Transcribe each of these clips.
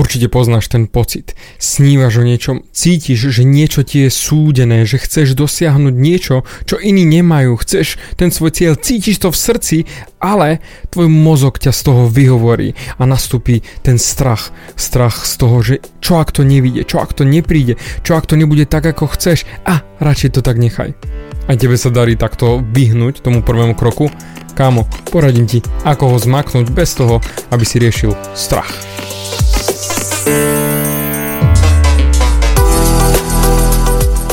Určite poznáš ten pocit. Snívaš o niečom, cítiš, že niečo ti je súdené, že chceš dosiahnuť niečo, čo iní nemajú. Chceš ten svoj cieľ, cítiš to v srdci, ale tvoj mozog ťa z toho vyhovorí a nastúpi ten strach. Strach z toho, že čo ak to nevíde, čo ak to nepríde, čo ak to nebude tak, ako chceš a radšej to tak nechaj. Aj tebe sa darí takto vyhnúť tomu prvému kroku? Kámo, poradím ti, ako ho zmaknúť bez toho, aby si riešil strach.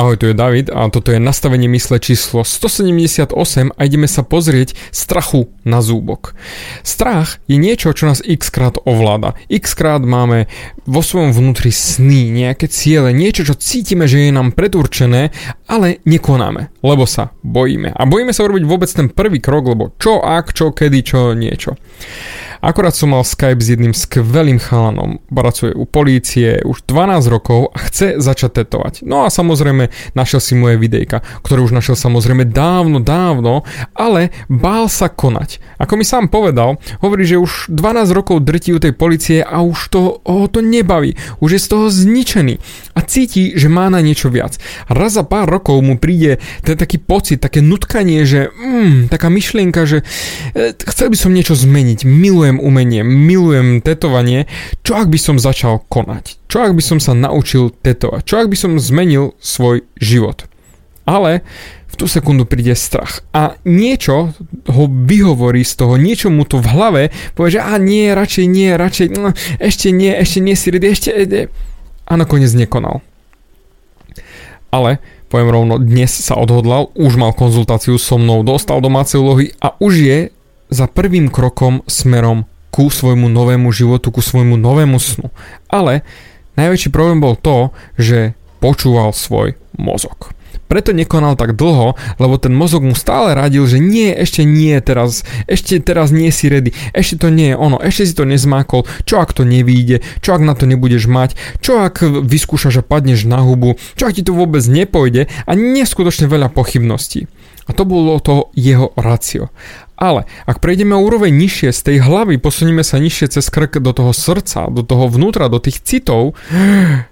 Ahoj, tu je David a toto je nastavenie mysle číslo 178 a ideme sa pozrieť strachu na zúbok. Strach je niečo, čo nás x krát ovláda. X krát máme vo svojom vnútri sny, nejaké ciele, niečo, čo cítime, že je nám predurčené, ale nekonáme, lebo sa bojíme. A bojíme sa urobiť vôbec ten prvý krok, lebo čo ak, čo kedy, čo niečo. Akorát som mal Skype s jedným skvelým chalanom. Pracuje u polície už 12 rokov a chce začať tetovať. No a samozrejme našiel si moje videjka, ktoré už našiel samozrejme dávno, dávno, ale bál sa konať. Ako mi sám povedal, hovorí, že už 12 rokov drtí u tej policie a už to, ho to nebaví. Už je z toho zničený a cíti, že má na niečo viac. Raz za pár rokov mu príde ten taký pocit, také nutkanie, že mm, taká myšlienka, že e, chcel by som niečo zmeniť, milujem umenie, milujem tetovanie, čo ak by som začal konať? Čo ak by som sa naučil tetovať? Čo ak by som zmenil svoj život? Ale v tú sekundu príde strach a niečo ho vyhovorí z toho, niečo mu to v hlave povie, že a nie, radšej nie, radšej, no, ešte nie, ešte nie si ready, ešte, ešte. A nakoniec nekonal. Ale poviem rovno, dnes sa odhodlal, už mal konzultáciu so mnou, dostal domáce úlohy a už je za prvým krokom smerom ku svojmu novému životu, ku svojmu novému snu. Ale najväčší problém bol to, že počúval svoj mozog. Preto nekonal tak dlho, lebo ten mozog mu stále radil, že nie, ešte nie teraz, ešte teraz nie si ready, ešte to nie je ono, ešte si to nezmákol, čo ak to nevíde, čo ak na to nebudeš mať, čo ak vyskúšaš a padneš na hubu, čo ak ti to vôbec nepôjde a neskutočne veľa pochybností. A to bolo to jeho racio. Ale ak prejdeme o úroveň nižšie z tej hlavy, posunieme sa nižšie cez krk do toho srdca, do toho vnútra, do tých citov,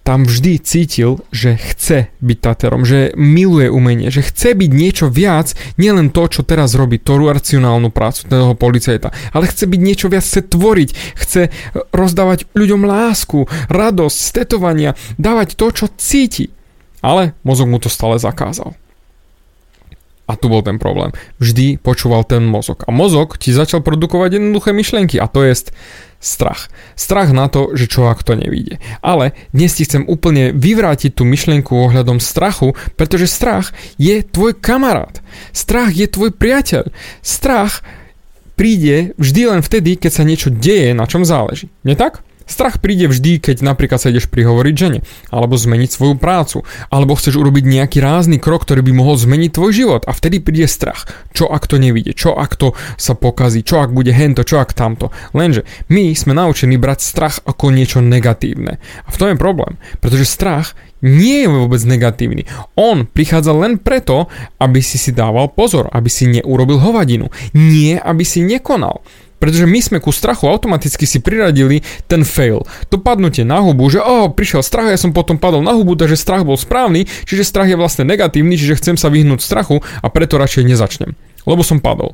tam vždy cítil, že chce byť Taterom, že miluje umenie, že chce byť niečo viac, nielen to, čo teraz robí, tú racionálnu prácu toho policajta, ale chce byť niečo viac, chce tvoriť, chce rozdávať ľuďom lásku, radosť, stetovania, dávať to, čo cíti. Ale mozog mu to stále zakázal. A tu bol ten problém. Vždy počúval ten mozog. A mozog ti začal produkovať jednoduché myšlienky a to je strach. Strach na to, že čo ak to nevíde. Ale dnes ti chcem úplne vyvrátiť tú myšlienku ohľadom strachu, pretože strach je tvoj kamarát. Strach je tvoj priateľ. Strach príde vždy len vtedy, keď sa niečo deje, na čom záleží. Nie tak? Strach príde vždy, keď napríklad sa ideš prihovoriť žene, alebo zmeniť svoju prácu, alebo chceš urobiť nejaký rázny krok, ktorý by mohol zmeniť tvoj život a vtedy príde strach. Čo ak to nevíde, čo ak to sa pokazí, čo ak bude hento, čo ak tamto. Lenže my sme naučení brať strach ako niečo negatívne. A v tom je problém, pretože strach nie je vôbec negatívny. On prichádza len preto, aby si si dával pozor, aby si neurobil hovadinu. Nie, aby si nekonal. Pretože my sme ku strachu automaticky si priradili ten fail. To padnutie na hubu, že oh, prišiel strach, ja som potom padol na hubu, takže strach bol správny, čiže strach je vlastne negatívny, čiže chcem sa vyhnúť strachu a preto radšej nezačnem. Lebo som padol.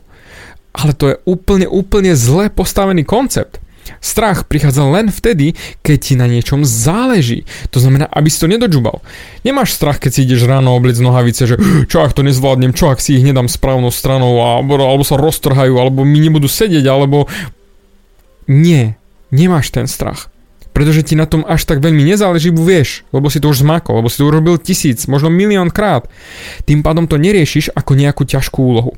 Ale to je úplne, úplne zle postavený koncept. Strach prichádza len vtedy, keď ti na niečom záleží. To znamená, aby si to nedodžubal. Nemáš strach, keď si ideš ráno obliec nohavice, že čo ak to nezvládnem, čo ak si ich nedám správnou stranou, alebo, alebo sa roztrhajú, alebo mi nebudú sedieť, alebo... Nie. nemáš ten strach. Pretože ti na tom až tak veľmi nezáleží, vieš, lebo si to už zmakol, lebo si to urobil tisíc, možno milión krát. Tým pádom to neriešiš ako nejakú ťažkú úlohu.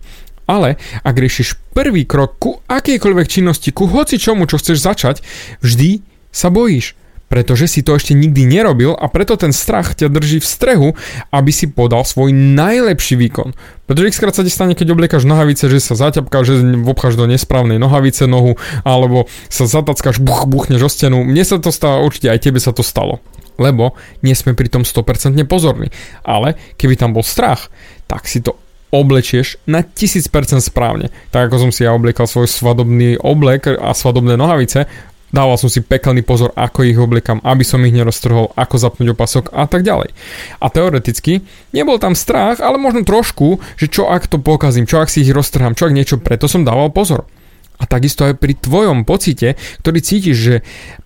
Ale ak riešiš prvý krok ku akejkoľvek činnosti, ku hoci čomu, čo chceš začať, vždy sa bojíš pretože si to ešte nikdy nerobil a preto ten strach ťa drží v strehu, aby si podal svoj najlepší výkon. Pretože xkrát sa ti stane, keď obliekaš nohavice, že sa zaťapká, že obcháš do nesprávnej nohavice nohu, alebo sa zatackáš, buch, buchneš o stenu. Mne sa to stalo, určite aj tebe sa to stalo. Lebo nie sme pri tom 100% pozorní. Ale keby tam bol strach, tak si to oblečieš na 1000% správne. Tak ako som si ja obliekal svoj svadobný oblek a svadobné nohavice, Dával som si pekelný pozor, ako ich obliekam, aby som ich neroztrhol, ako zapnúť opasok a tak ďalej. A teoreticky nebol tam strach, ale možno trošku, že čo ak to pokazím, čo ak si ich roztrhám, čo ak niečo, preto som dával pozor. A takisto aj pri tvojom pocite, ktorý cítiš, že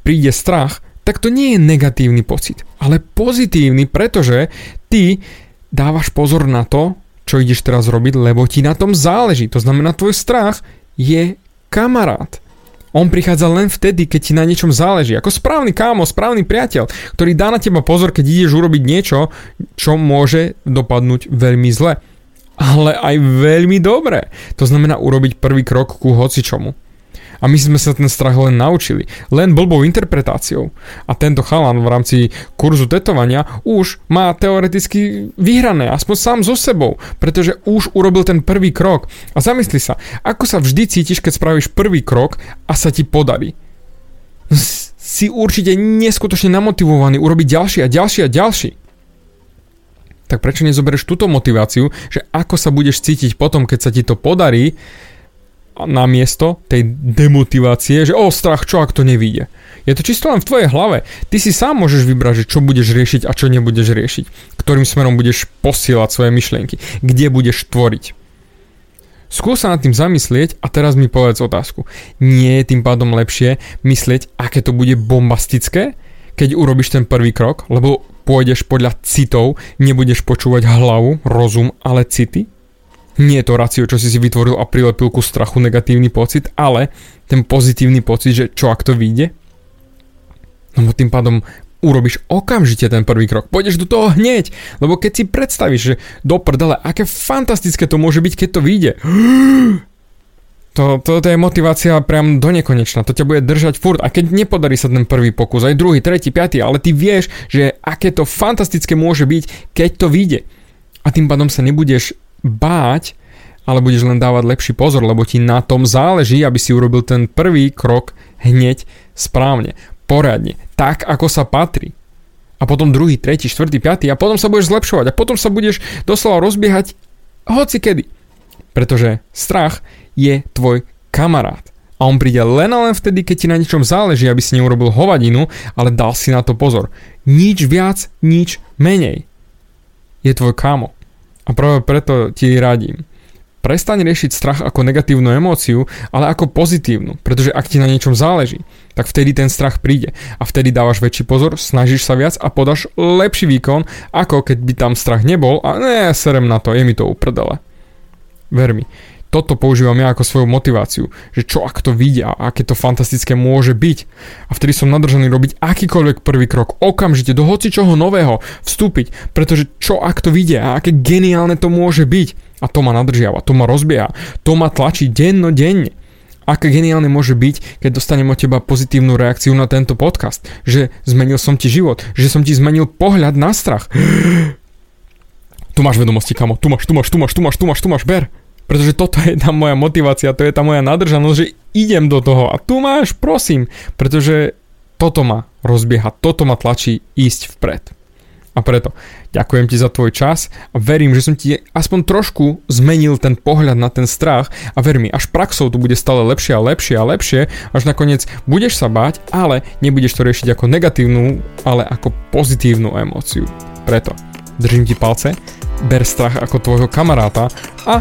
príde strach, tak to nie je negatívny pocit, ale pozitívny, pretože ty dávaš pozor na to, čo ideš teraz robiť, lebo ti na tom záleží. To znamená, tvoj strach je kamarát. On prichádza len vtedy, keď ti na niečom záleží. Ako správny kámo, správny priateľ, ktorý dá na teba pozor, keď ideš urobiť niečo, čo môže dopadnúť veľmi zle. Ale aj veľmi dobre. To znamená urobiť prvý krok ku hocičomu. A my sme sa ten strach len naučili. Len blbou interpretáciou. A tento chalan v rámci kurzu tetovania už má teoreticky vyhrané, aspoň sám so sebou, pretože už urobil ten prvý krok. A zamysli sa, ako sa vždy cítiš, keď spravíš prvý krok a sa ti podarí. Si určite neskutočne namotivovaný urobiť ďalší a ďalší a ďalší tak prečo nezoberieš túto motiváciu, že ako sa budeš cítiť potom, keď sa ti to podarí, na miesto tej demotivácie, že o strach, čo ak to nevíde. Je to čisto len v tvojej hlave. Ty si sám môžeš vybrať, že čo budeš riešiť a čo nebudeš riešiť. Ktorým smerom budeš posielať svoje myšlienky. Kde budeš tvoriť. Skús sa nad tým zamyslieť a teraz mi povedz otázku. Nie je tým pádom lepšie myslieť, aké to bude bombastické, keď urobíš ten prvý krok, lebo pôjdeš podľa citov, nebudeš počúvať hlavu, rozum, ale city? Nie je to racio, čo si si vytvoril a prilepil ku strachu negatívny pocit, ale ten pozitívny pocit, že čo ak to vyjde? No tým pádom urobíš okamžite ten prvý krok. Pôjdeš do toho hneď, lebo keď si predstavíš, že do prdele, aké fantastické to môže byť, keď to vyjde. To, to, to je motivácia priam do nekonečna, to ťa bude držať furt a keď nepodarí sa ten prvý pokus, aj druhý, tretí, piatý, ale ty vieš, že aké to fantastické môže byť, keď to vyjde. A tým pádom sa nebudeš báť, ale budeš len dávať lepší pozor, lebo ti na tom záleží, aby si urobil ten prvý krok hneď správne, poradne, tak ako sa patrí. A potom druhý, tretí, štvrtý, piatý a potom sa budeš zlepšovať a potom sa budeš doslova rozbiehať hoci kedy. Pretože strach je tvoj kamarát. A on príde len a len vtedy, keď ti na ničom záleží, aby si neurobil hovadinu, ale dal si na to pozor. Nič viac, nič menej. Je tvoj kámo. A práve preto ti radím. Prestaň riešiť strach ako negatívnu emóciu, ale ako pozitívnu, pretože ak ti na niečom záleží, tak vtedy ten strach príde a vtedy dávaš väčší pozor, snažíš sa viac a podáš lepší výkon, ako keď by tam strach nebol a ne, serem na to, je mi to uprdele. Ver mi, toto používam ja ako svoju motiváciu, že čo ak to vidia aké to fantastické môže byť. A vtedy som nadržaný robiť akýkoľvek prvý krok, okamžite do hoci čoho nového vstúpiť, pretože čo ak to vidia a aké geniálne to môže byť. A to ma nadržiava, to ma rozbieha, to ma tlačí denno denne. Aké geniálne môže byť, keď dostanem od teba pozitívnu reakciu na tento podcast, že zmenil som ti život, že som ti zmenil pohľad na strach. Tu máš vedomosti, kamo, tu máš, tu máš, tu máš, tu máš, tu máš, tu máš, ber. Pretože toto je tá moja motivácia, to je tá moja nadržanosť, že idem do toho a tu máš, prosím, pretože toto ma rozbieha, toto ma tlačí ísť vpred. A preto ďakujem ti za tvoj čas a verím, že som ti aspoň trošku zmenil ten pohľad na ten strach a ver mi, až praxou to bude stále lepšie a lepšie a lepšie, až nakoniec budeš sa báť, ale nebudeš to riešiť ako negatívnu, ale ako pozitívnu emóciu. Preto držím ti palce, ber strach ako tvojho kamaráta a